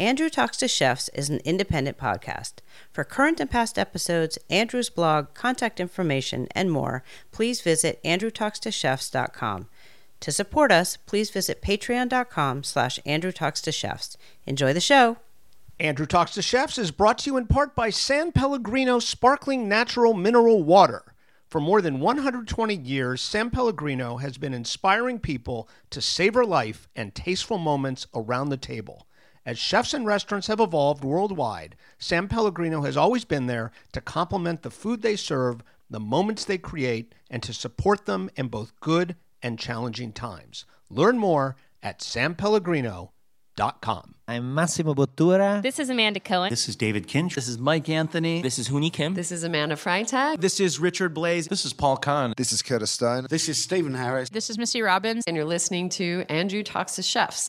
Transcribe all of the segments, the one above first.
Andrew Talks to Chefs is an independent podcast. For current and past episodes, Andrew's blog, contact information, and more, please visit andrewtalkstochefs.com. To support us, please visit patreon.com slash andrewtalkstochefs. Enjoy the show. Andrew Talks to Chefs is brought to you in part by San Pellegrino Sparkling Natural Mineral Water. For more than 120 years, San Pellegrino has been inspiring people to savor life and tasteful moments around the table. As chefs and restaurants have evolved worldwide, San Pellegrino has always been there to complement the food they serve, the moments they create, and to support them in both good and challenging times. Learn more at sanpellegrino.com. I'm Massimo Bottura. This is Amanda Cohen. This is David Kinch. This is Mike Anthony. This is Hooni Kim. This is Amanda Freitag. This is Richard Blais. This is Paul Kahan. This is Curtis Stone. This is Stephen Harris. This is Missy Robbins. And you're listening to Andrew Talks to Chefs.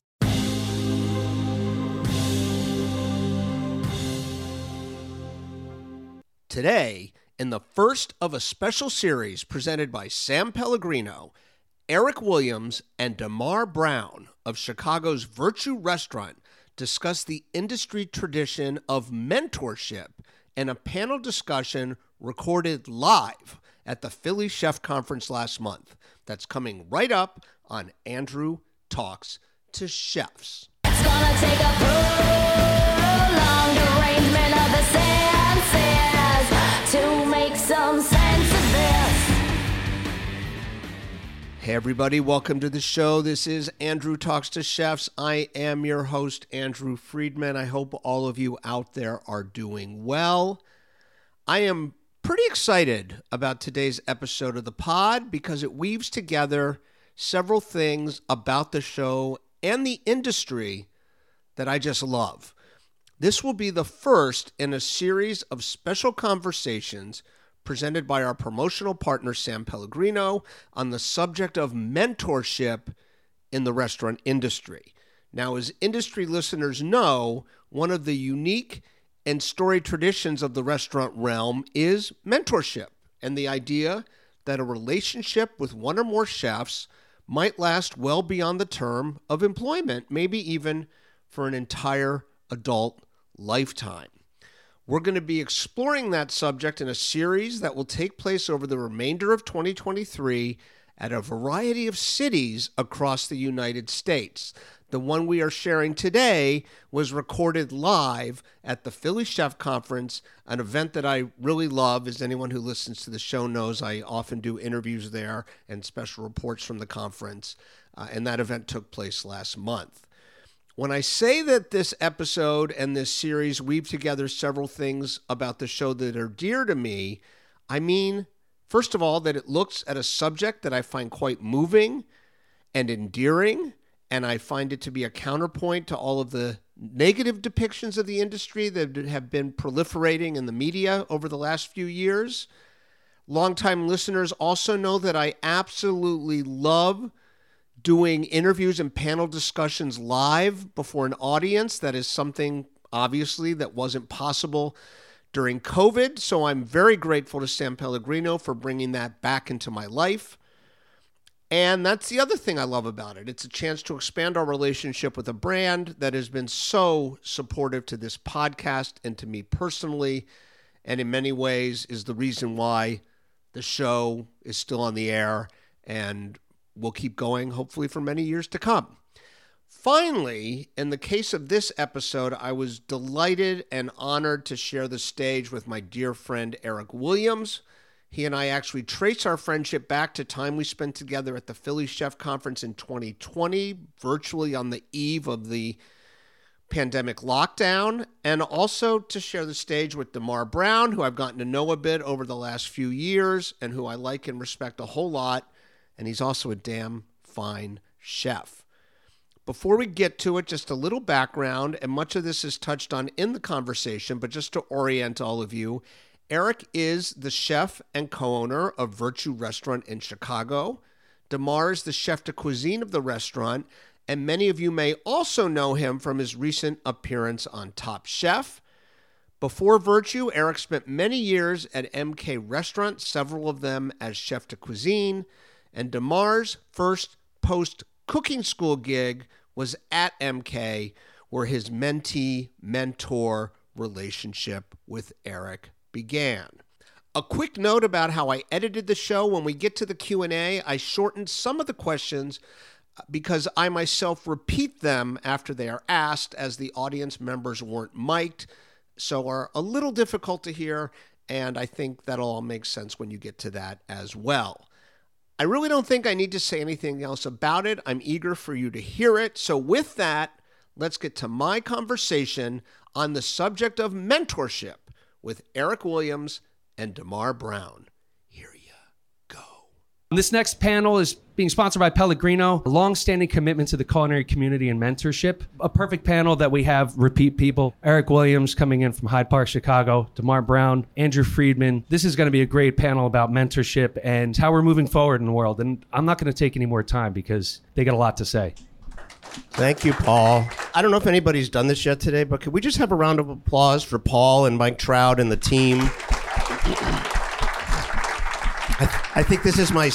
Today, in the first of a special series presented by San Pellegrino, Erick Williams and Damarr Brown of Chicago's Virtue Restaurant discuss the industry tradition of mentorship in a panel discussion recorded live at the Philly Chef Conference last month. That's coming right up on Andrew Talks to Chefs. Hey, everybody, welcome to the show. This is Andrew Talks to Chefs. I am your host, Andrew Friedman. I hope all of you out there are doing well. I am pretty excited about today's episode of the pod because it weaves together several things about the show and the industry that I just love. This will be the first in a series of special conversations presented by our promotional partner, San Pellegrino, on the subject of mentorship in the restaurant industry. Now, as industry listeners know, one of the unique and storied traditions of the restaurant realm is mentorship and the idea that a relationship with one or more chefs might last well beyond the term of employment, maybe even for an entire adult lifetime. We're going to be exploring that subject in a series that will take place over the remainder of 2023 at a variety of cities across the United States. The one we are sharing today was recorded live at the Philly Chef Conference, an event that I really love. As anyone who listens to the show knows, I often do interviews there and special reports from the conference. Uh, and that event took place last month. When I say that this episode and this series weave together several things about the show that are dear to me, I mean, first of all, that it looks at a subject that I find quite moving and endearing, and I find it to be a counterpoint to all of the negative depictions of the industry that have been proliferating in the media over the last few years. Longtime listeners also know that I absolutely love doing interviews and panel discussions live before an audience. That is something, obviously, that wasn't possible during COVID. So I'm very grateful to San Pellegrino for bringing that back into my life. And that's the other thing I love about it. It's a chance to expand our relationship with a brand that has been so supportive to this podcast and to me personally, and in many ways is the reason why the show is still on the air and will keep going, hopefully, for many years to come. Finally, in the case of this episode, I was delighted and honored to share the stage with my dear friend Erick Williams. He and I actually trace our friendship back to time we spent together at the Philly Chef Conference in 2020, virtually on the eve of the pandemic lockdown, and also to share the stage with Damarr Brown, who I've gotten to know a bit over the last few years and who I like and respect a whole lot and he's also a damn fine chef. Before we get to it, just a little background, and much of this is touched on in the conversation, but just to orient all of you, Erick is the chef and co owner of Virtue Restaurant in Chicago. Damarr is the chef de cuisine of the restaurant, and many of you may also know him from his recent appearance on Top Chef. Before Virtue, Erick spent many years at MK Restaurant, several of them as chef de cuisine and Damarr's first post cooking school gig was at MK, where his mentee mentor relationship with Erick began. A quick note about how I edited the show when we get to the Q&A, I shortened some of the questions uh, because I myself repeat them after they are asked as the audience members weren't mic'd, so are a little difficult to hear and I think that'll all make sense when you get to that as well. I really don't think I need to say anything else about it. I'm eager for you to hear it. So, with that, let's get to my conversation on the subject of mentorship with Erick Williams and Damarr Brown. This next panel is being sponsored by Pellegrino, a long-standing commitment to the culinary community and mentorship. A perfect panel that we have repeat people. Erick Williams coming in from Hyde Park, Chicago, Damarr Brown, Andrew Friedman. This is going to be a great panel about mentorship and how we're moving forward in the world. And I'm not going to take any more time because they got a lot to say. Thank you, Paul. I don't know if anybody's done this yet today, but could we just have a round of applause for Paul and Mike Trout and the team? I, th- I think this is my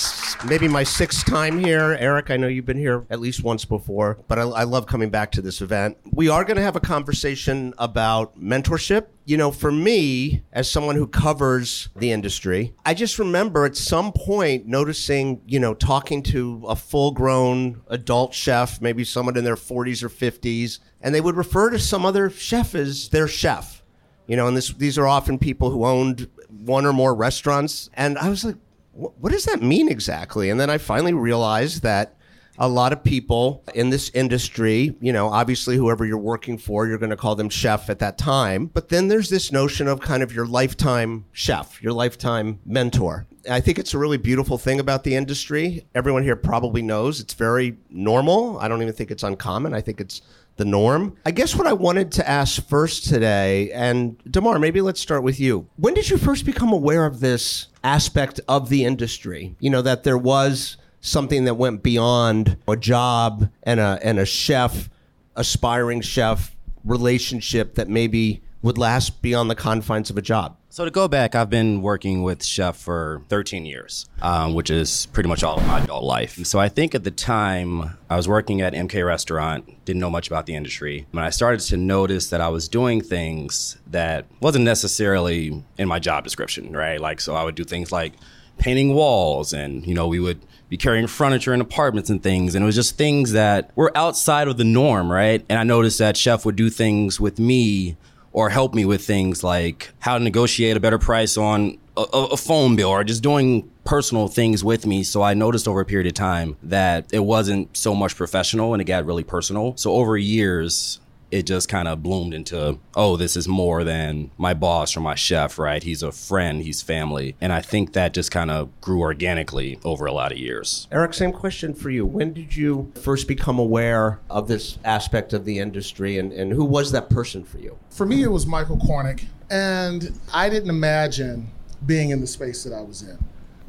maybe my sixth time here. Erick, I know you've been here at least once before, but I, I love coming back to this event. We are going to have a conversation about mentorship. You know, for me, as someone who covers the industry, I just remember at some point noticing, you know, talking to a full grown adult chef, maybe someone in their 40s or 50s, and they would refer to some other chef as their chef you know, and this, these are often people who owned one or more restaurants. And I was like, "Wh- what does that mean exactly? And then I finally realized that a lot of people in this industry, you know, obviously whoever you're working for, you're going to call them chef at that time. But then there's this notion of kind of your lifetime chef, your lifetime mentor. I think it's a really beautiful thing about the industry. Everyone here probably knows it's very normal. I don't even think it's uncommon. I think it's the norm. I guess what I wanted to ask first today, and Damarr, maybe let's start with you. When did you first become aware of this aspect of the industry? You know, that there was something that went beyond a job and a and a chef, aspiring chef relationship that maybe would last beyond the confines of a job. So to go back, I've been working with Chef for 13 years, um, which is pretty much all of my adult life. So I think at the time I was working at MK Restaurant, didn't know much about the industry. When I started to notice that I was doing things that wasn't necessarily in my job description, right? Like, so I would do things like painting walls and, you know, we would be carrying furniture in apartments and things. And it was just things that were outside of the norm, right? And I noticed that Chef would do things with me or help me with things like how to negotiate a better price on a, a phone bill or just doing personal things with me. So I noticed over a period of time that it wasn't so much professional and it got really personal. So over years, it just kind of bloomed into, oh, this is more than my boss or my chef, right? He's a friend, he's family. And I think that just kind of grew organically over a lot of years. Erick, same question for you. When did you first become aware of this aspect of the industry, and, and who was that person for you? For me, it was Michael Kornick, and I didn't imagine being in the space that I was in.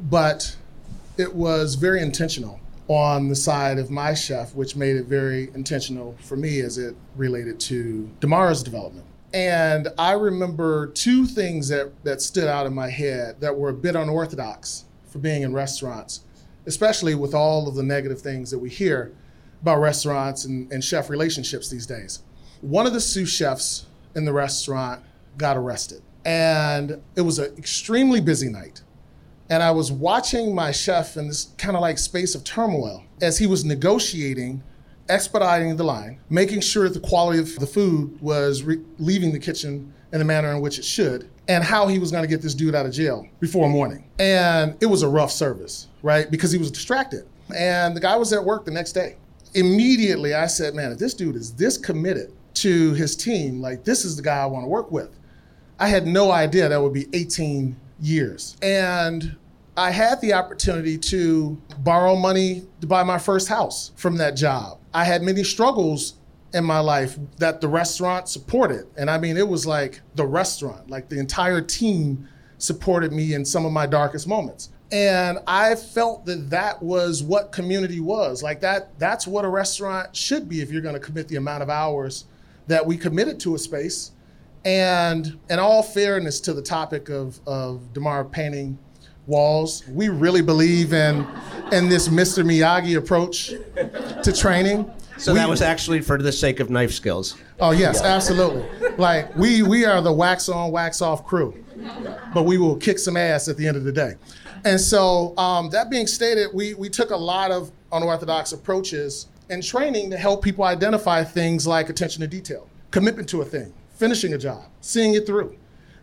But it was very intentional on the side of my chef, which made it very intentional for me as it related to Damarr's development. And I remember two things that, that stood out in my head that were a bit unorthodox for being in restaurants, especially with all of the negative things that we hear about restaurants and, and chef relationships these days. One of the sous chefs in the restaurant got arrested, and it was an extremely busy night. And I was watching my chef in this kind of like space of turmoil as he was negotiating, expediting the line, making sure that the quality of the food was re- leaving the kitchen in the manner in which it should, and how he was going to get this dude out of jail before morning. And it was a rough service, right? Because he was distracted. And the guy was at work the next day. Immediately, I said, man, if this dude is this committed to his team, like this is the guy I want to work with. I had no idea that would be 18 years. And I had the opportunity to borrow money to buy my first house from that job. I had many struggles in my life that the restaurant supported. And I mean, it was like the restaurant, like the entire team supported me in some of my darkest moments. And I felt that that was what community was. Like that that's what a restaurant should be if you're going to commit the amount of hours that we committed to a space. And in all fairness to the topic of, of Damarr painting walls, we really believe in, in this Mr. Miyagi approach to training. So that was actually for the sake of knife skills. Oh yes, absolutely. Like we we are the wax on, wax off crew, but we will kick some ass at the end of the day. And so um, that being stated, we we took a lot of unorthodox approaches in training to help people identify things like attention to detail, commitment to a thing, finishing a job, seeing it through,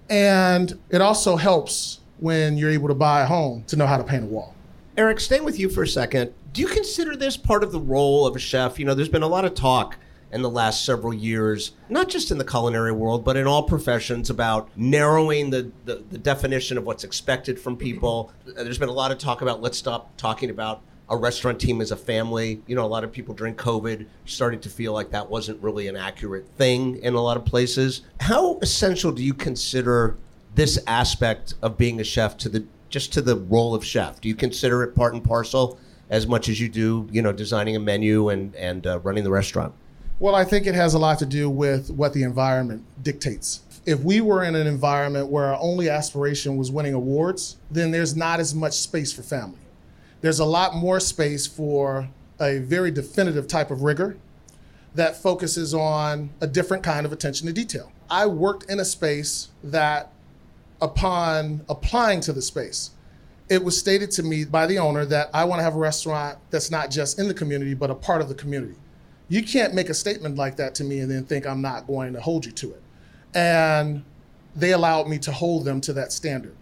and it also helps when you're able to buy a home to know how to paint a wall. Erick, stay with you for a second. Do you consider this part of the role of a chef? You know, there's been a lot of talk in the last several years, not just in the culinary world, but in all professions, about narrowing the, the, the definition of what's expected from people. There's been a lot of talk about let's stop talking about a restaurant team as a family. You know, a lot of people during COVID started to feel like that wasn't really an accurate thing in a lot of places. How essential do you consider this aspect of being a chef to the just to the role of chef? Do you consider it part and parcel as much as you do, you know, designing a menu and and uh, running the restaurant? Well, I think it has a lot to do with what the environment dictates. If we were in an environment where our only aspiration was winning awards, then there's not as much space for family. There's a lot more space for a very definitive type of rigor that focuses on a different kind of attention to detail. I worked in a space that, upon applying to the space, it was stated to me by the owner that I want to have a restaurant that's not just in the community, but a part of the community. You can't make a statement like that to me and then think I'm not going to hold you to it. And they allowed me to hold them to that standard.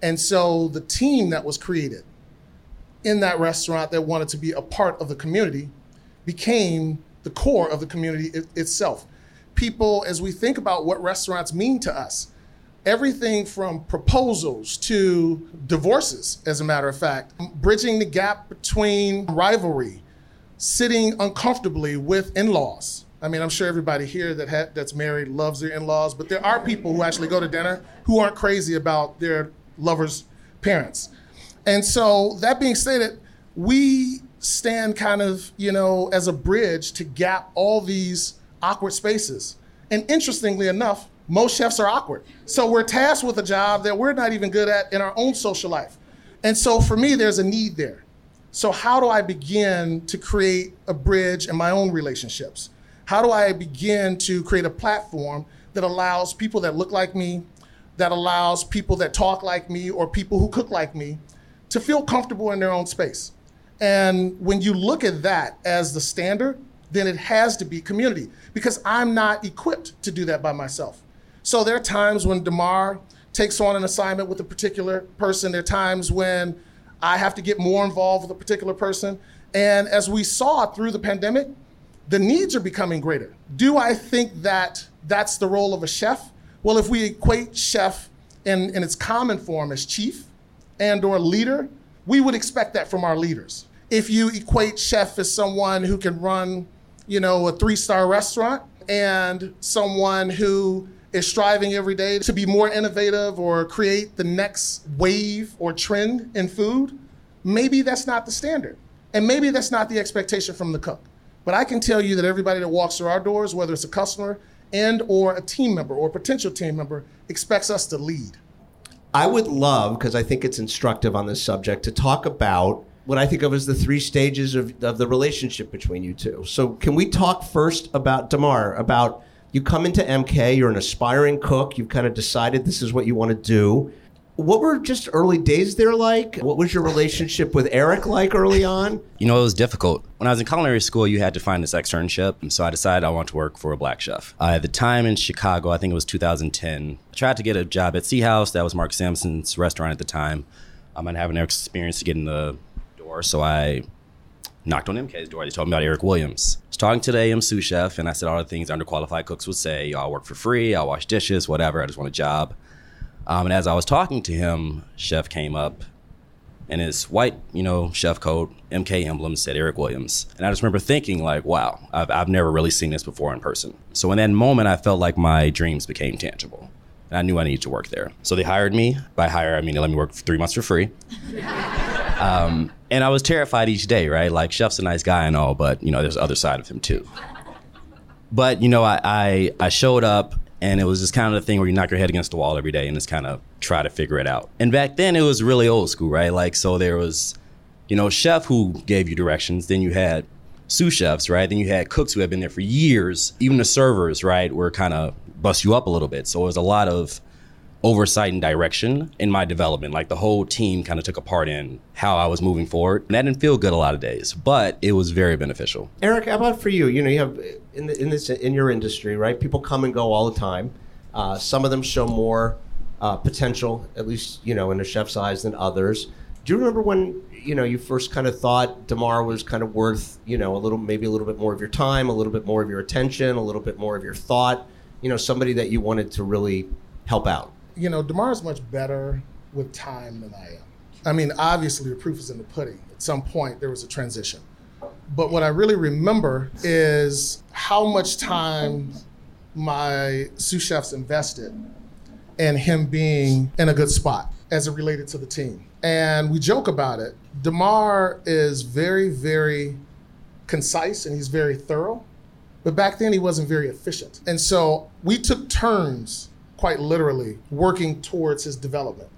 And so the team that was created in that restaurant that wanted to be a part of the community became the core of the community it- itself. People, as we think about what restaurants mean to us, everything from proposals to divorces, as a matter of fact, bridging the gap between rivalry, sitting uncomfortably with in-laws. I mean, I'm sure everybody here that ha- that's married loves their in-laws, but there are people who actually go to dinner who aren't crazy about their lovers' parents. And so, that being stated, we stand kind of, you know, as a bridge to gap all these awkward spaces. And interestingly enough, most chefs are awkward. So we're tasked with a job that we're not even good at in our own social life. And so for me, there's a need there. So, how do I begin to create a bridge in my own relationships? How do I begin to create a platform that allows people that look like me, that allows people that talk like me, or people who cook like me to feel comfortable in their own space? And when you look at that as the standard, then it has to be community because I'm not equipped to do that by myself. So there are times when Damarr takes on an assignment with a particular person. There are times when I have to get more involved with a particular person. And as we saw through the pandemic, the needs are becoming greater. Do I think that that's the role of a chef? Well, if we equate chef in, in its common form as chief and or leader, we would expect that from our leaders. If you equate chef as someone who can run, you know, a three-star restaurant and someone who is striving every day to be more innovative or create the next wave or trend in food, maybe that's not the standard. And maybe that's not the expectation from the cook. But I can tell you that everybody that walks through our doors, whether it's a customer and or a team member or a potential team member, expects us to lead. I would love, because I think it's instructive on this subject, to talk about what I think of as the three stages of, of the relationship between you two. So, can we talk first about Damarr, about you come into MK, you're an aspiring cook, you've kind of decided this is what you want to do. What were just early days there like? What was your relationship with Erick like early on? You know, it was difficult. When I was in culinary school, you had to find this externship. And so I decided I want to work for a black chef. Uh, at the time in Chicago, I think it was 2010, I tried to get a job at C-House. That was Marcus Samuelsson's restaurant at the time. I didn't have an experience to get in the door. So I knocked on MK's door. They told me about Eric Williams. I was talking to the AM sous chef, and I said all the things underqualified cooks would say. I'll work for free. I'll wash dishes, whatever. I just want a job. Um, and as I was talking to him, chef came up in his white, you know, chef coat, MK emblem said Erick Williams. And I just remember thinking, like, wow, I've, I've never really seen this before in person. So in that moment, I felt like my dreams became tangible. And I knew I needed to work there. So they hired me. By hire, I mean they let me work for three months for free. Um, and I was terrified each day, right? Like, chef's a nice guy and all, but, you know, there's the other side of him too. But, you know, I, I, I showed up and it was just kind of the thing where you knock your head against the wall every day and just kind of try to figure it out. And back then it was really old school, right? Like, so there was, you know, chef who gave you directions. Then you had sous chefs, right? Then you had cooks who had been there for years. Even the servers, right, were kind of bust you up a little bit. So it was a lot of oversight and direction in my development. Like the whole team kind of took a part in how I was moving forward. And that didn't feel good a lot of days, but it was very beneficial. Erick, how about for you? You know, you have in the, in this in your industry, right? People come and go all the time. Uh, some of them show more uh, potential, at least you know, in a chef's eyes than others. Do you remember when you know you first kind of thought Damarr was kind of worth you know a little, maybe a little bit more of your time, a little bit more of your attention, a little bit more of your thought? You know, somebody that you wanted to really help out. You know, Damarr is much better with time than I am. I mean, obviously, the proof is in the pudding. At some point, there was a transition. But what I really remember is how much time my sous chefs invested in him being in a good spot as it related to the team. And we joke about it. Damarr is very, very concise and he's very thorough. But back then, he wasn't very efficient. And so we took turns, quite literally, working towards his development.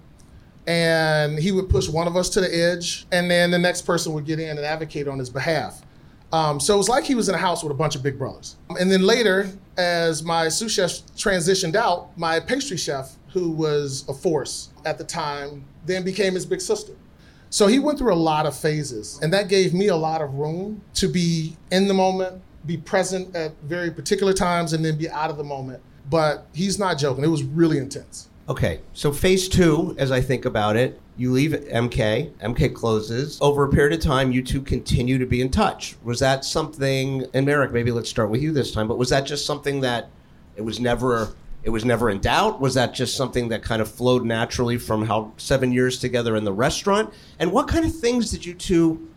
And he would push one of us to the edge, and then the next person would get in and advocate on his behalf. Um, so it was like he was in a house with a bunch of big brothers. And then later, as my sous chef transitioned out, my pastry chef, who was a force at the time, then became his big sister. So he went through a lot of phases, and that gave me a lot of room to be in the moment, be present at very particular times, and then be out of the moment. But he's not joking. It was really intense. Okay, so phase two, as I think about it, you leave MK, MK closes. Over a period of time, you two continue to be in touch. Was that something, and Merrick, maybe let's start with you this time, but was that just something that it was never it was never in doubt? Was that just something that kind of flowed naturally from how seven years together in the restaurant? And what kind of things did you two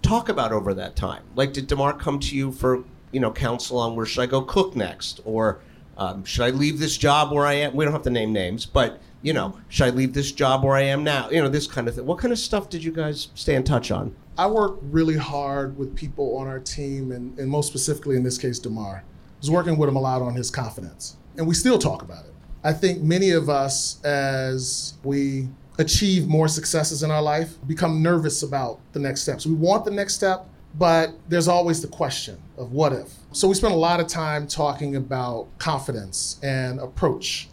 talk about over that time? Like, did Damarr come to you for you know counsel on where should I go cook next, or um, should I leave this job where I am? We don't have to name names, but you know, should I leave this job where I am now? You know, this kind of thing. What kind of stuff did you guys stay in touch on? I work really hard with people on our team, and, and most specifically in this case, Damarr. I was working with him a lot on his confidence, and we still talk about it. I think many of us, as we achieve more successes in our life, become nervous about the next steps. We want the next step, but there's always the question of what if. So we spent a lot of time talking about confidence and approach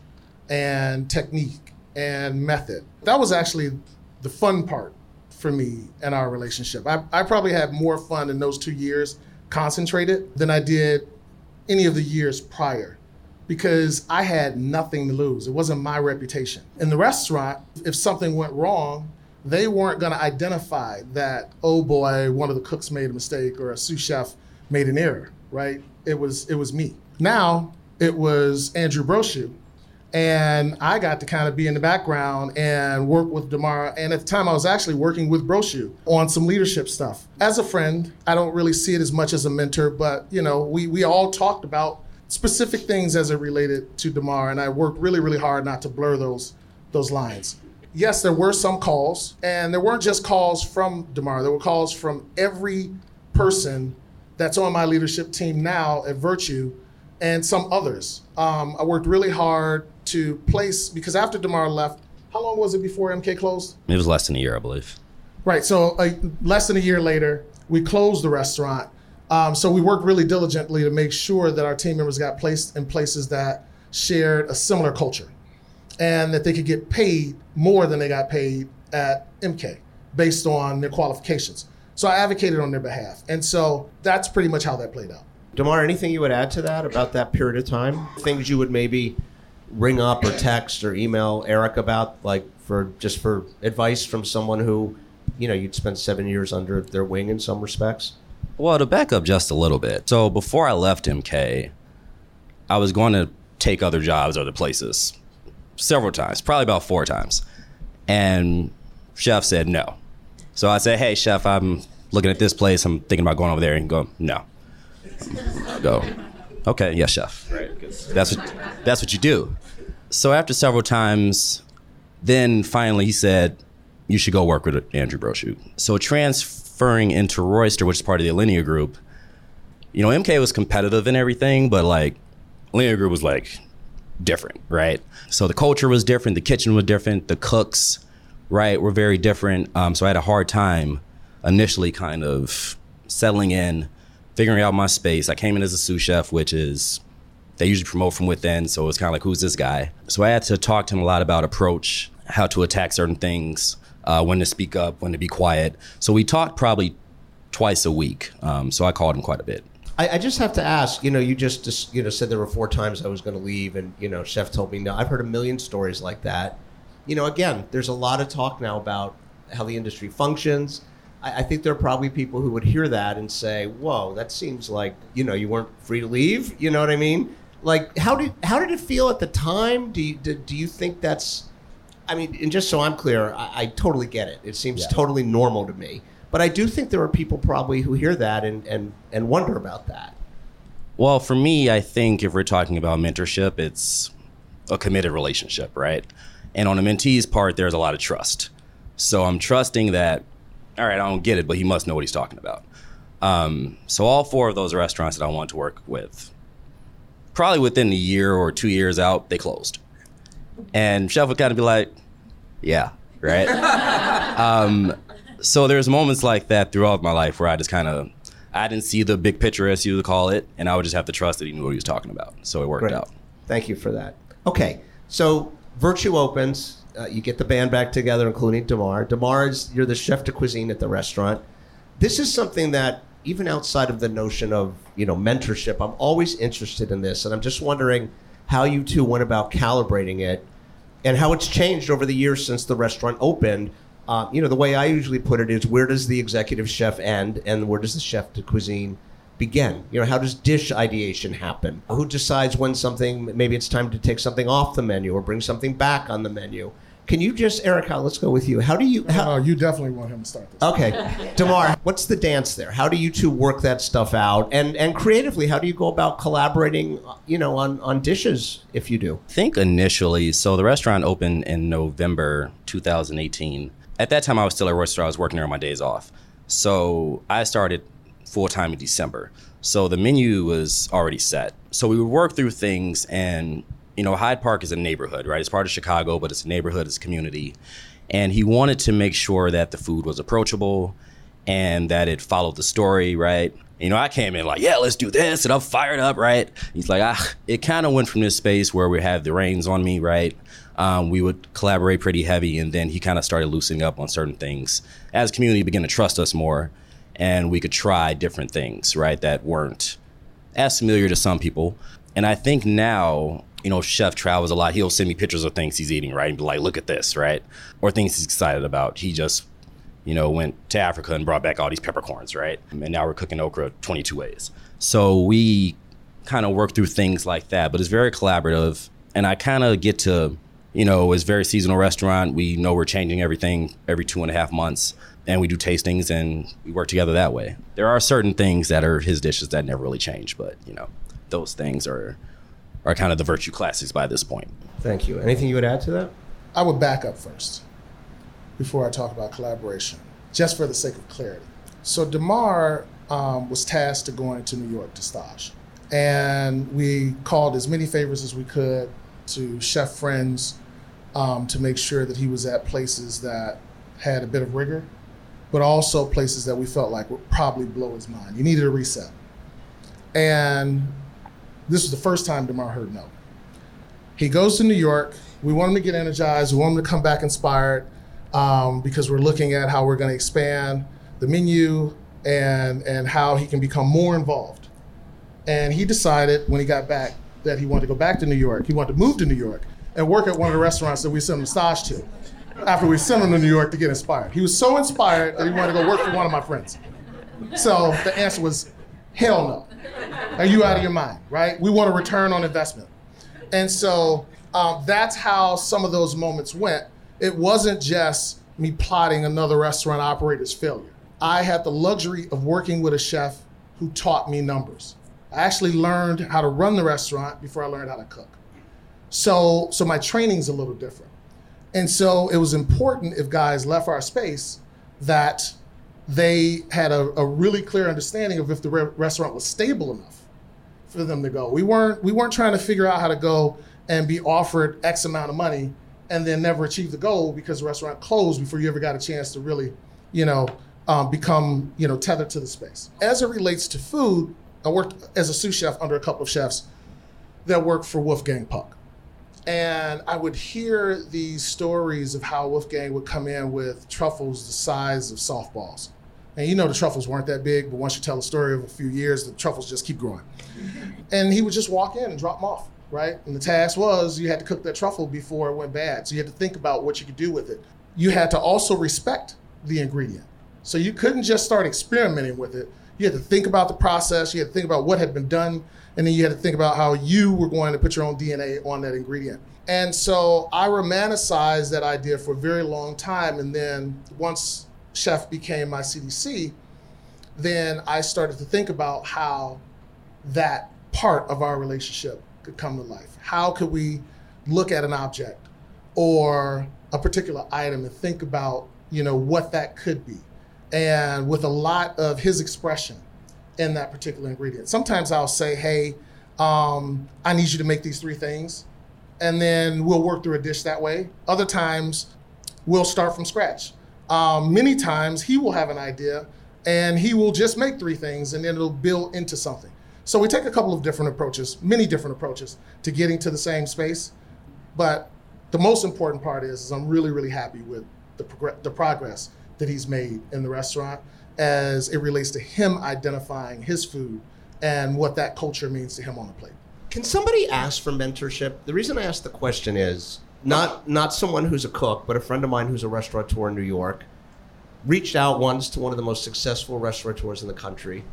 and technique and method. That was actually the fun part for me in our relationship. I, I probably had more fun in those two years concentrated than I did any of the years prior because I had nothing to lose. It wasn't my reputation. In the restaurant, if something went wrong, they weren't going to identify that, oh boy, one of the cooks made a mistake or a sous chef made an error, right? It was it was me. Now it was Andrew Brochu. And I got to kind of be in the background and work with Damarr. And at the time, I was actually working with Brochu on some leadership stuff. As a friend, I don't really see it as much as a mentor, but you know, we we all talked about specific things as it related to Damarr, and I worked really, really hard not to blur those those lines. Yes, there were some calls, and there weren't just calls from Damarr, There were calls from every person that's on my leadership team now at Virtue, and some others. Um, I worked really hard to place because after Damarr left, how long was it before MK closed? It was less than a year, I believe. Right. So uh, less than a year later, we closed the restaurant. Um, so we worked really diligently to make sure that our team members got placed in places that shared a similar culture, and that they could get paid more than they got paid at MK based on their qualifications. So I advocated on their behalf, and so that's pretty much how that played out. Damarr, anything you would add to that about that period of time? Things you would maybe ring up or text or email Erick about, like for just for advice from someone who, you know, you'd spent seven years under their wing in some respects. Well, to back up just a little bit. So before I left MK, I was going to take other jobs other places several times, probably about four times. And chef said no. So I said, hey, chef, I'm looking at this place. I'm thinking about going over there. And go, no. Go, okay, yes, chef. That's what, that's what you do. So after several times, then finally he said, you should go work with Andrew Brochu. So transferring into Roister, which is part of the Alinea Group, you know, MK was competitive and everything, but like Alinea Group was like different, right? So the culture was different, the kitchen was different, the cooks, right, were very different. Um, so I had a hard time initially kind of settling in, figuring out my space. I came in as a sous chef, which is they usually promote from within, so it's kind of like who's this guy? So I had to talk to him a lot about approach, how to attack certain things, uh, when to speak up, when to be quiet. So we talked probably twice a week. Um, so I called him quite a bit. I, I just have to ask. You know, you just, you know said there were four times I was going to leave, and you know, chef told me no. I've heard a million stories like that. You know, again, there's a lot of talk now about how the industry functions. I, I think there are probably people who would hear that and say, "Whoa, that seems like you know you weren't free to leave." You know what I mean? Like, how did how did it feel at the time? Do you do, do you think that's I mean, and just so I'm clear, I, I totally get it. It seems totally normal to me. But I do think there are people probably who hear that and, and, and wonder about that. Well, for me, I think if we're talking about mentorship, it's a committed relationship, right? And on a mentee's part, there's a lot of trust. So I'm trusting that, all right, I don't get it, but he must know what he's talking about. Um, so all four of those restaurants that I want to work with, probably within a year or two years out, they closed. And chef would kind of be like, yeah, right? um, so there's moments like that throughout my life where I just kind of, I didn't see the big picture, as you would call it, and I would just have to trust that he knew what he was talking about. So it worked Great. out. Thank you for that. Okay, so Virtue opens. Uh, you get the band back together, including Damarr. Damarr is you're the chef de cuisine at the restaurant. This is something that even outside of the notion of you know mentorship, I'm always interested in this, and I'm just wondering how you two went about calibrating it and how it's changed over the years since the restaurant opened. Uh, you know, the way I usually put it is where does the executive chef end and where does the chef de cuisine begin? You know, how does dish ideation happen? Who decides when something, maybe it's time to take something off the menu or bring something back on the menu? Can you just, Erica, let's go with you. How do you, how, Uh, you definitely want him to start this. Okay, Damarr, what's the dance there? How do you two work that stuff out? And and creatively, how do you go about collaborating? You know, on on dishes if you do. I think initially, so the restaurant opened in November 2018. At that time, I was still at Roister. I was working there on my days off. So I started full time in December. So the menu was already set. So we would work through things, and you know, Hyde Park is a neighborhood, right? It's part of Chicago, but it's a neighborhood, it's a community. And he wanted to make sure that the food was approachable and that it followed the story, right? You know, I came in like, yeah, let's do this, and I'm fired up, right? He's like, ah, it kind of went from this space where we have the reins on me, right? Um, we would collaborate pretty heavy, and then he kind of started loosening up on certain things as community began to trust us more, and we could try different things, right, that weren't as familiar to some people. And I think now, you know, chef travels a lot. He'll send me pictures of things he's eating, right? And be like, look at this, right? Or things he's excited about. He just, you know, went to Africa and brought back all these peppercorns, right? And now we're cooking okra 22 ways. So we kind of work through things like that, but it's very collaborative. And I kind of get to, you know, it's a very seasonal restaurant. We know we're changing everything every two and a half months. And we do tastings and we work together that way. There are certain things that are his dishes that never really change, but, you know, those things are are kind of the virtue classics by this point. Thank you. Anything you would add to that? I would back up first before I talk about collaboration, just for the sake of clarity. So Damarr um, was tasked to going to New York to stage, and we called as many favors as we could to chef friends um, to make sure that he was at places that had a bit of rigor, but also places that we felt like would probably blow his mind. You needed a reset, and this was the first time Damarr heard no. He goes to New York. We want him to get energized. We want him to come back inspired um, because we're looking at how we're going to expand the menu and and how he can become more involved. And he decided when he got back that he wanted to go back to New York. He wanted to move to New York and work at one of the restaurants that we sent him stage to. After we sent him to New York to get inspired, he was so inspired that he wanted to go work for one of my friends. So the answer was, hell no. Are you out of your mind, right? We want a return on investment. And so um, that's how some of those moments went. It wasn't just me plotting another restaurant operator's failure. I had the luxury of working with a chef who taught me numbers. I actually learned how to run the restaurant before I learned how to cook. So, so my training's a little different. And so it was important if guys left our space that they had a, a really clear understanding of if the re- restaurant was stable enough for them to go. We weren't we weren't trying to figure out how to go and be offered X amount of money and then never achieve the goal because the restaurant closed before you ever got a chance to really, you know, um, become you know tethered to the space. As it relates to food, I worked as a sous chef under a couple of chefs that worked for Wolfgang Puck. And I would hear these stories of how Wolfgang would come in with truffles the size of softballs. And you know the truffles weren't that big, but once you tell a story of a few years, the truffles just keep growing. And he would just walk in and drop them off, right? And the task was you had to cook that truffle before it went bad. So you had to think about what you could do with it. You had to also respect the ingredient. So you couldn't just start experimenting with it. You had to think about the process, you had to think about what had been done, and then you had to think about how you were going to put your own DNA on that ingredient. And so I romanticized that idea for a very long time. And then once Chef became my CDC, then I started to think about how that part of our relationship could come to life. How could we look at an object or a particular item and think about, you know, what that could be? And with a lot of his expression in that particular ingredient. Sometimes I'll say, hey, um, I need you to make these three things. And then we'll work through a dish that way. Other times, we'll start from scratch. Um, many times, he will have an idea and he will just make three things and then it'll build into something. So we take a couple of different approaches, many different approaches to getting to the same space. But the most important part is, is I'm really, really happy with the, progr- the progress that he's made in the restaurant as it relates to him identifying his food and what that culture means to him on the plate. Can somebody ask for mentorship? The reason I ask the question is not not someone who's a cook, but a friend of mine who's a restaurateur in New York reached out once to one of the most successful restaurateurs in the country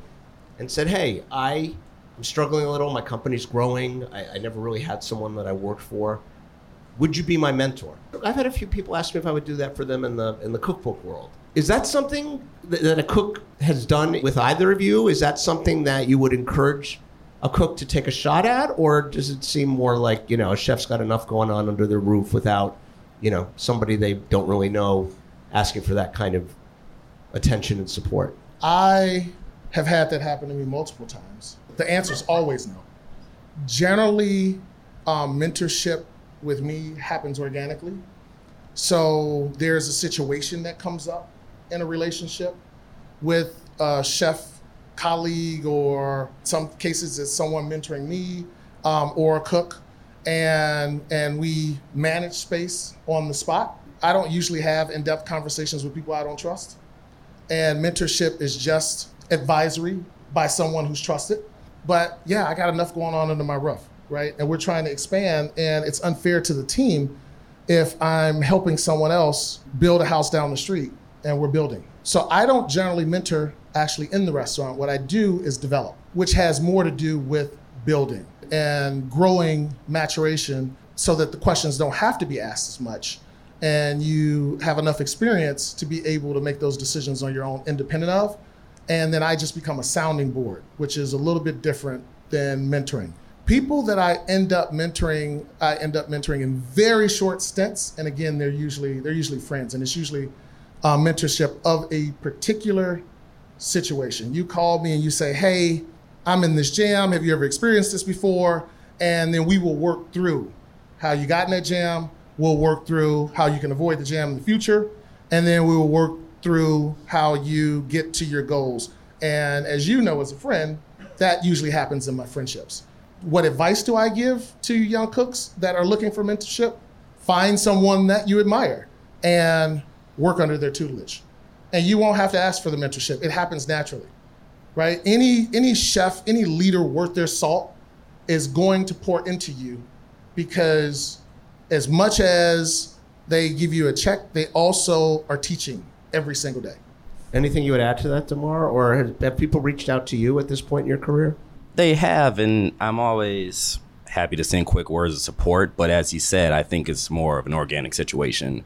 and said, "Hey, I am struggling a little. My company's growing. I, I never really had someone that I worked for. Would you be my mentor?" I've had a few people ask me if I would do that for them in the in the cookbook world. Is that something that, that a cook has done with either of you? Is that something that you would encourage a cook to take a shot at, or does it seem more like you know a chef's got enough going on under their roof without you know somebody they don't really know asking for that kind of attention and support? I have had that happen to me multiple times. The answer is always no. Generally, um, mentorship with me happens organically. So there's a situation that comes up in a relationship with a chef colleague, or some cases it's someone mentoring me, um, or a cook, and and we manage space on the spot. I don't usually have in-depth conversations with people I don't trust and mentorship is just advisory by someone who's trusted. But yeah, I got enough going on under my roof, right? And we're trying to expand, and it's unfair to the team if I'm helping someone else build a house down the street and we're building. So I don't generally mentor actually in the restaurant. What I do is develop, which has more to do with building and growing maturation so that the questions don't have to be asked as much and you have enough experience to be able to make those decisions on your own independent of and then i just become a sounding board which is a little bit different than mentoring. People that i end up mentoring i end up mentoring in very short stints and again they're usually they're usually friends and it's usually uh, mentorship of a particular situation. You call me and you say hey i'm in this jam. Have you ever experienced this before? And then we will work through how you got in that jam. We'll work through how you can avoid the jam in the future, and then we will work through how you get to your goals. And as you know, as a friend, that usually happens in my friendships. What advice do I give to young cooks that are looking for mentorship? Find someone that you admire and work under their tutelage. And you won't have to ask for the mentorship. It happens naturally. Right? Any any chef, any leader worth their salt is going to pour into you because as much as they give you a check, they also are teaching every single day. Anything you would add to that, Damarr, or have, have people reached out to you at this point in your career? They have, and I'm always happy to send quick words of support. But as you said, I think it's more of an organic situation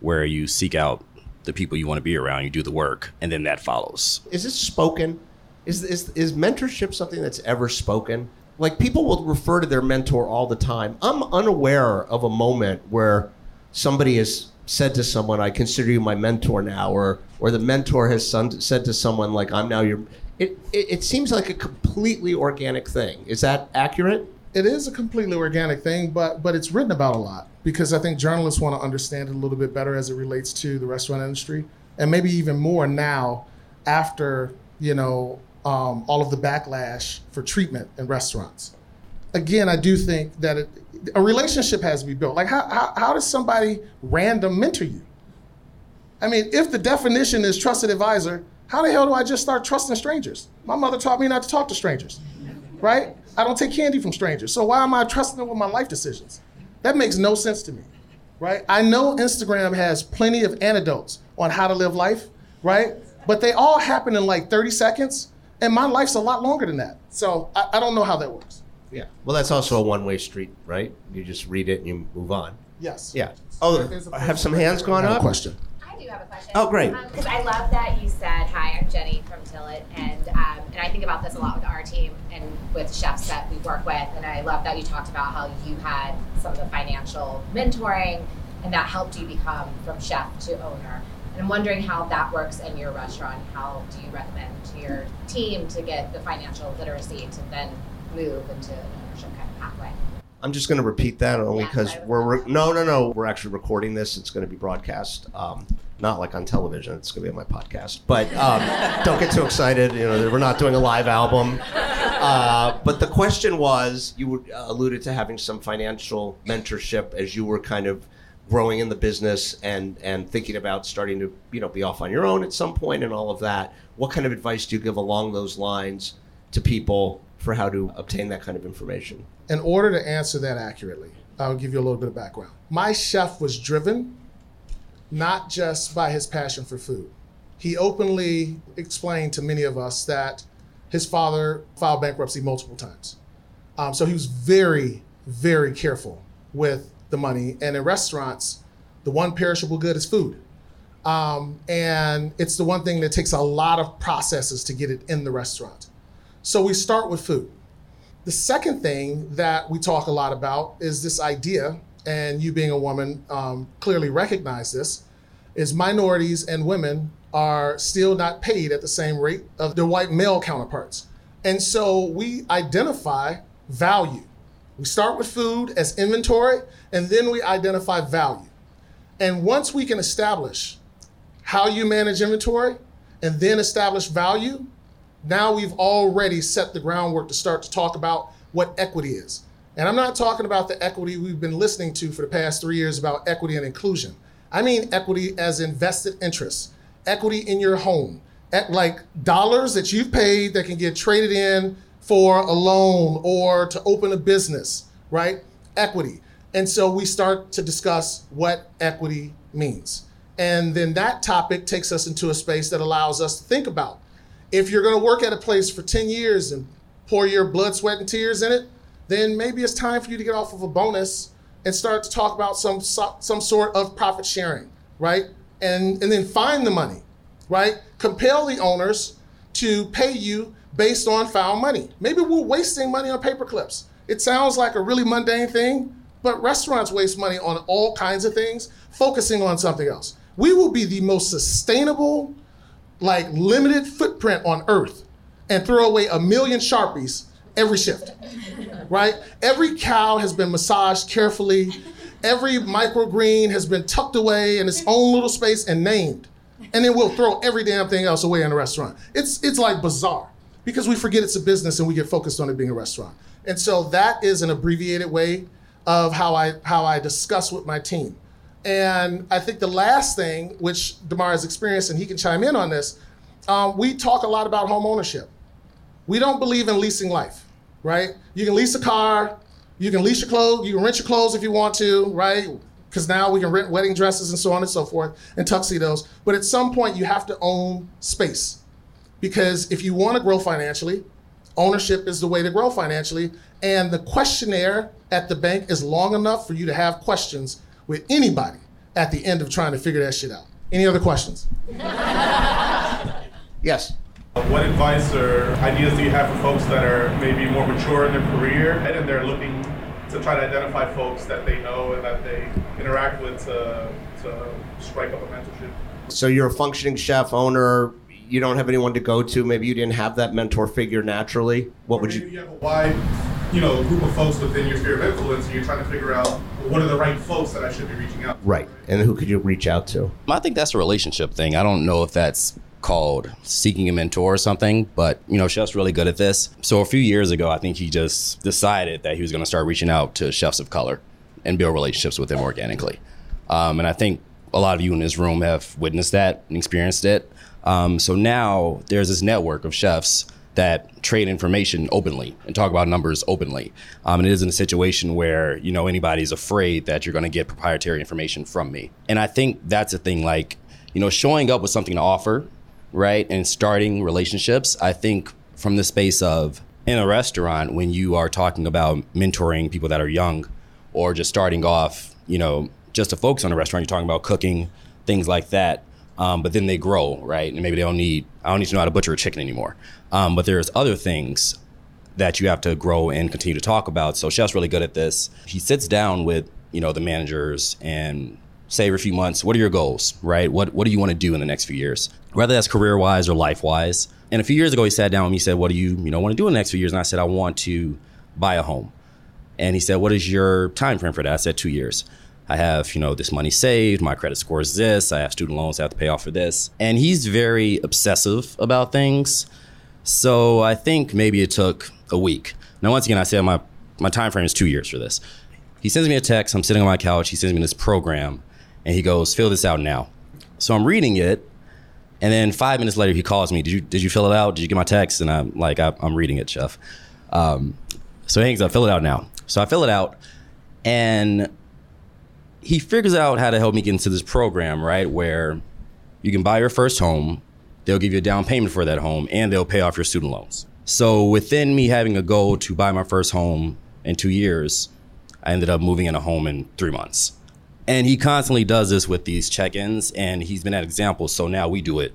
where you seek out the people you want to be around, you do the work, and then that follows. Is this spoken? Is, is, is mentorship something that's ever spoken? Like people will refer to their mentor all the time. I'm unaware of a moment where somebody has said to someone, "I consider you my mentor now," or or the mentor has son- said to someone like, "I'm now your." It, it it seems like a completely organic thing. Is that accurate? It is a completely organic thing, but but it's written about a lot because I think journalists want to understand it a little bit better as it relates to the restaurant industry. and maybe even more now after you know um, all of the backlash for treatment in restaurants. Again, I do think that it, a relationship has to be built. Like, how, how, how does somebody random mentor you? I mean, if the definition is trusted advisor, how the hell do I just start trusting strangers? My mother taught me not to talk to strangers, right? I don't take candy from strangers. So why am I trusting them with my life decisions? That makes no sense to me, right? I know Instagram has plenty of anecdotes on how to live life, right? But they all happen in like 30 seconds, and my life's a lot longer than that. So I, I don't know how that works. Yeah. Well, that's also a one-way street, right? You just read it and you move on. Yes. Yeah. Oh, There's a- have some hands gone I have a up? question. I do have a question. Oh, great. Because I love that you said, "Hi, I'm Jenny from Tilit," and um, and I think about this a lot with our team and with chefs that we work with. And I love that you talked about how you had some of the financial mentoring, and that helped you become from chef to owner. And I'm wondering how that works in your restaurant. How do you recommend to your team to get the financial literacy to then move into an ownership kind of pathway? I'm just going to repeat that only because we're re- no, no, no. We're actually recording this. It's going to be broadcast, um, not like on television. It's going to be on my podcast. But um, don't get too excited. You know, we're not doing a live album. Uh, but the question was, you were- uh, alluded to having some financial mentorship as you were kind of growing in the business and and thinking about starting to you know be off on your own at some point and all of that. What kind of advice do you give along those lines to people for how to obtain that kind of information? in order to answer that accurately, I'll give you a little bit of background. My chef was driven not just by his passion for food. He openly explained to many of us that his father filed bankruptcy multiple times. Um, so he was very, very careful with the money. And in restaurants, the one perishable good is food. Um, and it's the one thing that takes a lot of processes to get it in the restaurant. So we start with food. The second thing that we talk a lot about is this idea, and you being a woman um, clearly recognize this, is minorities and women are still not paid at the same rate of their white male counterparts. And so we identify value. We start with food as inventory, and then we identify value. And once we can establish how you manage inventory and then establish value, now we've already set the groundwork to start to talk about what equity is. And I'm not talking about the equity we've been listening to for the past three years about equity and inclusion. I mean equity as invested interests, equity in your home, like dollars that you've paid that can get traded in for a loan or to open a business, right? Equity. And so we start to discuss what equity means. And then that topic takes us into a space that allows us to think about if you're going to work at a place for 10 years and pour your blood, sweat, and tears in it, then maybe it's time for you to get off of a bonus and start to talk about some some sort of profit sharing, right? And and then find the money, right? Compel the owners to pay you based on found money. Maybe we're wasting money on paper clips. It sounds like a really mundane thing, but restaurants waste money on all kinds of things, focusing on something else. We will be the most sustainable like limited footprint on earth and throw away a million sharpies every shift right? Every cow has been massaged carefully. Every microgreen has been tucked away in its own little space and named. And then we'll throw every damn thing else away in the restaurant. It's it's like bizarre because we forget it's a business and we get focused on it being a restaurant. And so that is an abbreviated way of how i how i discuss with my team and I think the last thing, which Damarr has experienced, and he can chime in on this, um, we talk a lot about home ownership. We don't believe in leasing life, right? You can lease a car, you can lease your clothes, you can rent your clothes if you want to, right? Because now we can rent wedding dresses and so on and so forth, and tuxedos. But at some point, you have to own space. Because if you want to grow financially, ownership is the way to grow financially. And the questionnaire at the bank is long enough for you to have questions with anybody at the end of trying to figure that shit out. Any other questions? Yes. What advice or ideas do you have for folks that are maybe more mature in their career and they're looking to try to identify folks that they know and that they interact with to, to strike up a mentorship? So you're a functioning chef owner. You don't have anyone to go to. Maybe you didn't have that mentor figure naturally. What would Maybe you? you have a wide you know, a group of folks within your sphere of influence, and you're trying to figure out well, what are the right folks that I should be reaching out to. Right. And who could you reach out to? I think that's a relationship thing. I don't know if that's called seeking a mentor or something, but you know, Chef's really good at this. So a few years ago, I think he just decided that he was going to start reaching out to chefs of color and build relationships with them organically. Um, and I think a lot of you in this room have witnessed that and experienced it. Um, so now there's this network of chefs that trade information openly and talk about numbers openly. Um, and it isn't a situation where you know anybody's afraid that you're going to get proprietary information from me. And I think that's a thing like you know showing up with something to offer, right, and starting relationships. I think from the space of in a restaurant when you are talking about mentoring people that are young or just starting off, you know, just to focus on a restaurant, you're talking about cooking, things like that. Um, but then they grow, right? And maybe they don't need, I don't need to know how to butcher a chicken anymore. Um, but there's other things that you have to grow and continue to talk about. So Chef's really good at this. He sits down with, you know, the managers and say every few months, what are your goals, right? What, what do you want to do in the next few years? Whether that's career wise or life wise. And a few years ago, he sat down with me and said, what do you, you know, want to do in the next few years? And I said, I want to buy a home. And he said, what is your time frame for that? I said, two years. I have, you know, this money saved, my credit score is this, I have student loans I have to pay off for this. And he's very obsessive about things. So I think maybe it took a week. Now once again I said my my time frame is two years for this. He sends me a text, I'm sitting on my couch, he sends me this program, and he goes, fill this out now. So I'm reading it, and then five minutes later he calls me, Did you did you fill it out? Did you get my text? And I'm like, I, am reading it, Chef. Um, so he hangs up, fill it out now. So I fill it out, and he figures out how to help me get into this program, right? Where you can buy your first home, they'll give you a down payment for that home, and they'll pay off your student loans. So within me having a goal to buy my first home in two years, I ended up moving in a home in three months. And he constantly does this with these check-ins, and he's been an example. So now we do it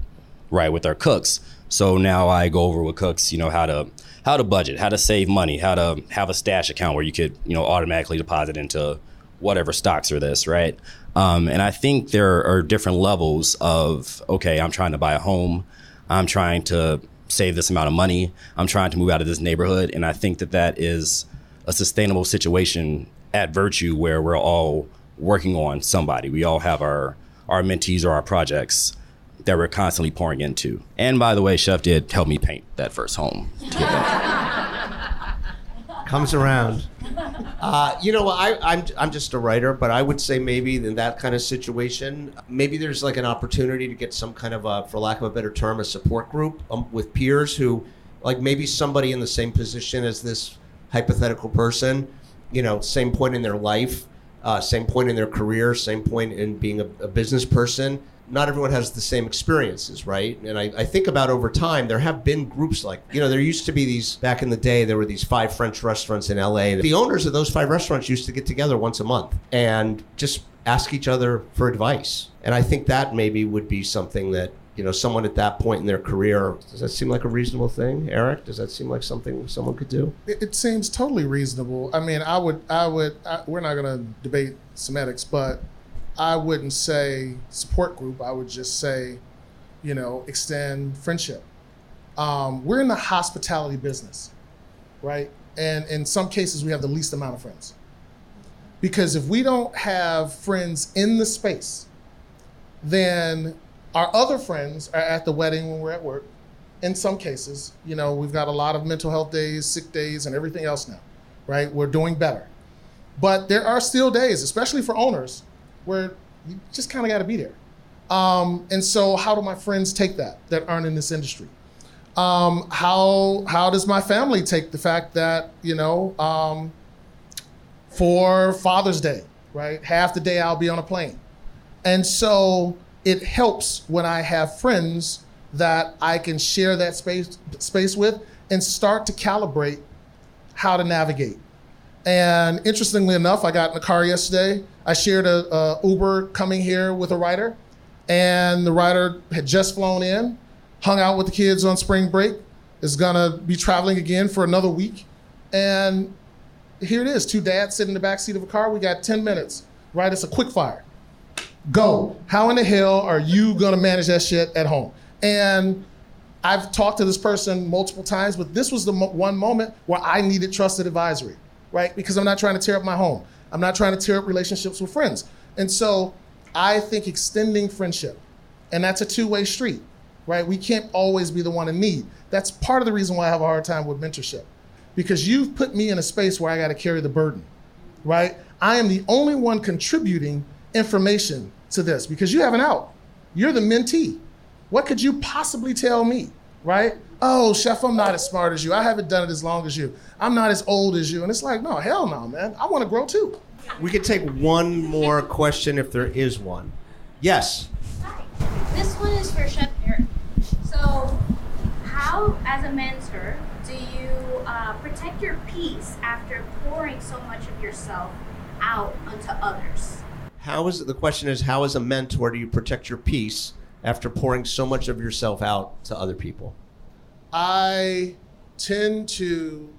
right with our cooks. So now I go over with cooks, you know, how to how to budget, how to save money, how to have a stash account where you could, you know, automatically deposit into whatever stocks are this, right? Um, and I think there are different levels of okay, I'm trying to buy a home, I'm trying to save this amount of money, I'm trying to move out of this neighborhood, and I think that that is a sustainable situation at Virtue where we're all working on somebody. We all have our our mentees or our projects that we're constantly pouring into. And by the way, Chef did help me paint that first home. Comes around. Uh, you know, I, I'm I'm just a writer, but I would say maybe in that kind of situation, maybe there's like an opportunity to get some kind of a, for lack of a better term, a support group um, with peers who, like maybe somebody in the same position as this hypothetical person, you know, same point in their life, uh, same point in their career, same point in being a, a business person not everyone has the same experiences, right? And I, I, think about over time, there have been groups like, you know, there used to be these, back in the day, there were these five French restaurants in LA. The owners of those five restaurants used to get together once a month and just ask each other for advice. And I think that maybe would be something that, you know, someone at that point in their career, does that seem like a reasonable thing? Erick, does that seem like something someone could do? It, it seems totally reasonable. I mean, I would, I would, I, we're not going to debate semantics, but I wouldn't say support group. I would just say, you know, extend friendship. Um, we're in the hospitality business, right? And in some cases, we have the least amount of friends. Because if we don't have friends in the space, then our other friends are at the wedding when we're at work. In some cases, you know, we've got a lot of mental health days, sick days, and everything else now, right? We're doing better. But there are still days, especially for owners, where you just kind of got to be there. Um, and so, how do my friends take that that aren't in this industry? Um, how how does my family take the fact that you know um, for Father's Day, right? Half the day I'll be on a plane, and so it helps when I have friends that I can share that space space with and start to calibrate how to navigate. And interestingly enough, I got in the car yesterday. I shared a, a Uber coming here with a writer, and the writer had just flown in, hung out with the kids on spring break, is gonna be traveling again for another week, and here it is: two dads sitting in the back seat of a car. We got 10 minutes. Right? It's a quick fire. Go. How in the hell are you gonna manage that shit at home? And I've talked to this person multiple times, but this was the mo- one moment where I needed trusted advisory, right? Because I'm not trying to tear up my home. I'm not trying to tear up relationships with friends. And so I think extending friendship, and that's a two way street, right? We can't always be the one in need. That's part of the reason why I have a hard time with mentorship, because you've put me in a space where I got to carry the burden, right? I am the only one contributing information to this because you have an out. You're the mentee. What could you possibly tell me, right? Oh, chef, I'm not as smart as you. I haven't done it as long as you. I'm not as old as you. And it's like, no, hell no, man. I want to grow too. We could take one more question if there is one. Yes. Hi. This one is for Chef Erick. So, how, as a mentor, do you uh, protect your peace after pouring so much of yourself out onto others? How is it, the question is how as a mentor do you protect your peace after pouring so much of yourself out to other people? I tend to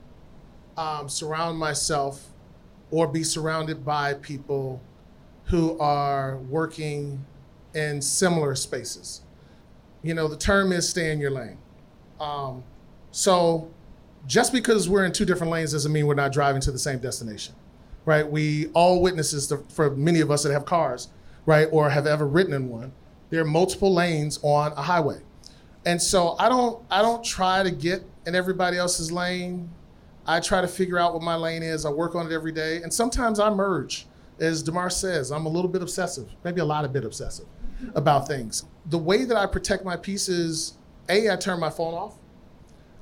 um, surround myself or be surrounded by people who are working in similar spaces. You know, the term is stay in your lane. Um, so just because we're in two different lanes doesn't mean we're not driving to the same destination, right? We all witnesses to, for many of us that have cars, right, or have ever ridden in one. There are multiple lanes on a highway, and so I don't I don't try to get in everybody else's lane. I try to figure out what my lane is. I work on it every day, and sometimes I merge. As Damarr says, I'm a little bit obsessive, maybe a lot of bit obsessive about things. The way that I protect my peace is a I turn my phone off.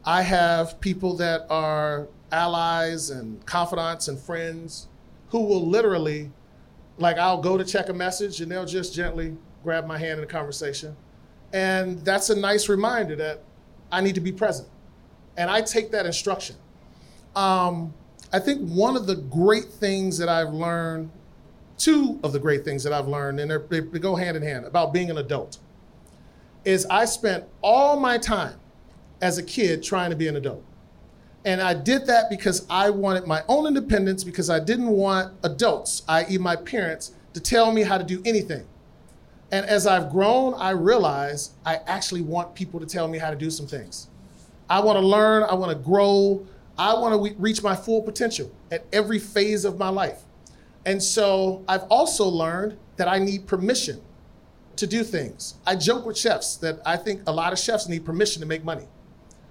I have people that are allies and confidants and friends who will literally, like, I'll go to check a message and they'll just gently grab my hand in a conversation. And that's a nice reminder that I need to be present. And I take that instruction. Um, I think one of the great things that I've learned, two of the great things that I've learned, and they go hand in hand about being an adult, is I spent all my time as a kid trying to be an adult. And I did that because I wanted my own independence because I didn't want adults, i.e., my parents, to tell me how to do anything. And as I've grown, I realize I actually want people to tell me how to do some things. I want to learn, I want to grow, I want to reach my full potential at every phase of my life. And so I've also learned that I need permission to do things. I joke with chefs that I think a lot of chefs need permission to make money.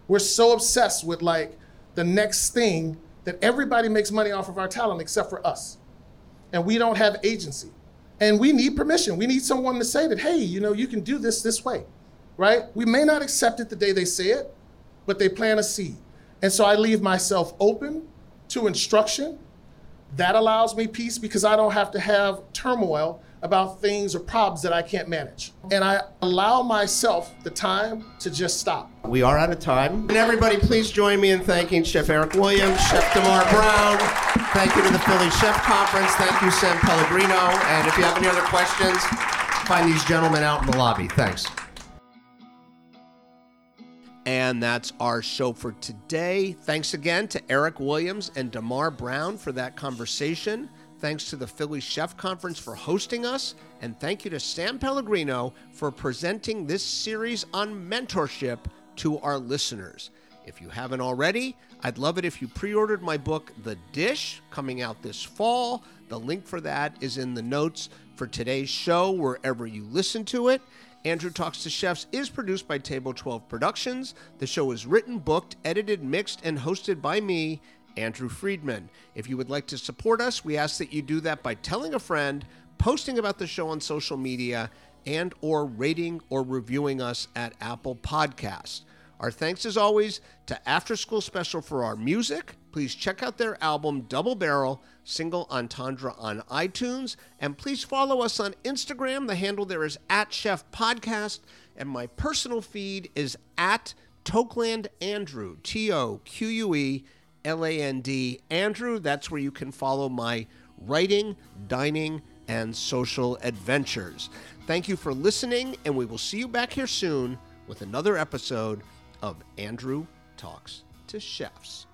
We're so obsessed with like the next thing that everybody makes money off of our talent except for us. And we don't have agency. And we need permission. We need someone to say that, hey, you know, you can do this this way, right? We may not accept it the day they say it, but they plant a seed. And so I leave myself open to instruction. That allows me peace because I don't have to have turmoil about things or problems that I can't manage. And I allow myself the time to just stop. We are out of time. And everybody, please join me in thanking Chef Erick Williams, Chef Damarr Brown. Thank you to the Philly Chef Conference. Thank you, San Pellegrino. And if you have any other questions, find these gentlemen out in the lobby. Thanks. And that's our show for today. Thanks again to Erick Williams and Damarr Brown for that conversation. Thanks to the Philly Chef Conference for hosting us. And thank you to San Pellegrino for presenting this series on mentorship to our listeners. If you haven't already, I'd love it if you pre ordered my book, The Dish, coming out this fall. The link for that is in the notes for today's show, wherever you listen to it. Andrew Talks to Chefs is produced by Table 12 Productions. The show is written, booked, edited, mixed, and hosted by me, Andrew Friedman. If you would like to support us, we ask that you do that by telling a friend, posting about the show on social media, and or rating or reviewing us at Apple Podcasts. Our thanks as always to After School Special for our music. Please check out their album Double Barrel, single entendre on iTunes. And please follow us on Instagram. The handle there is at Chef Podcast. And my personal feed is at Toqueland Andrew, T O Q U E L A N D Andrew. That's where you can follow my writing, dining, and social adventures. Thank you for listening, and we will see you back here soon with another episode of Andrew Talks to Chefs.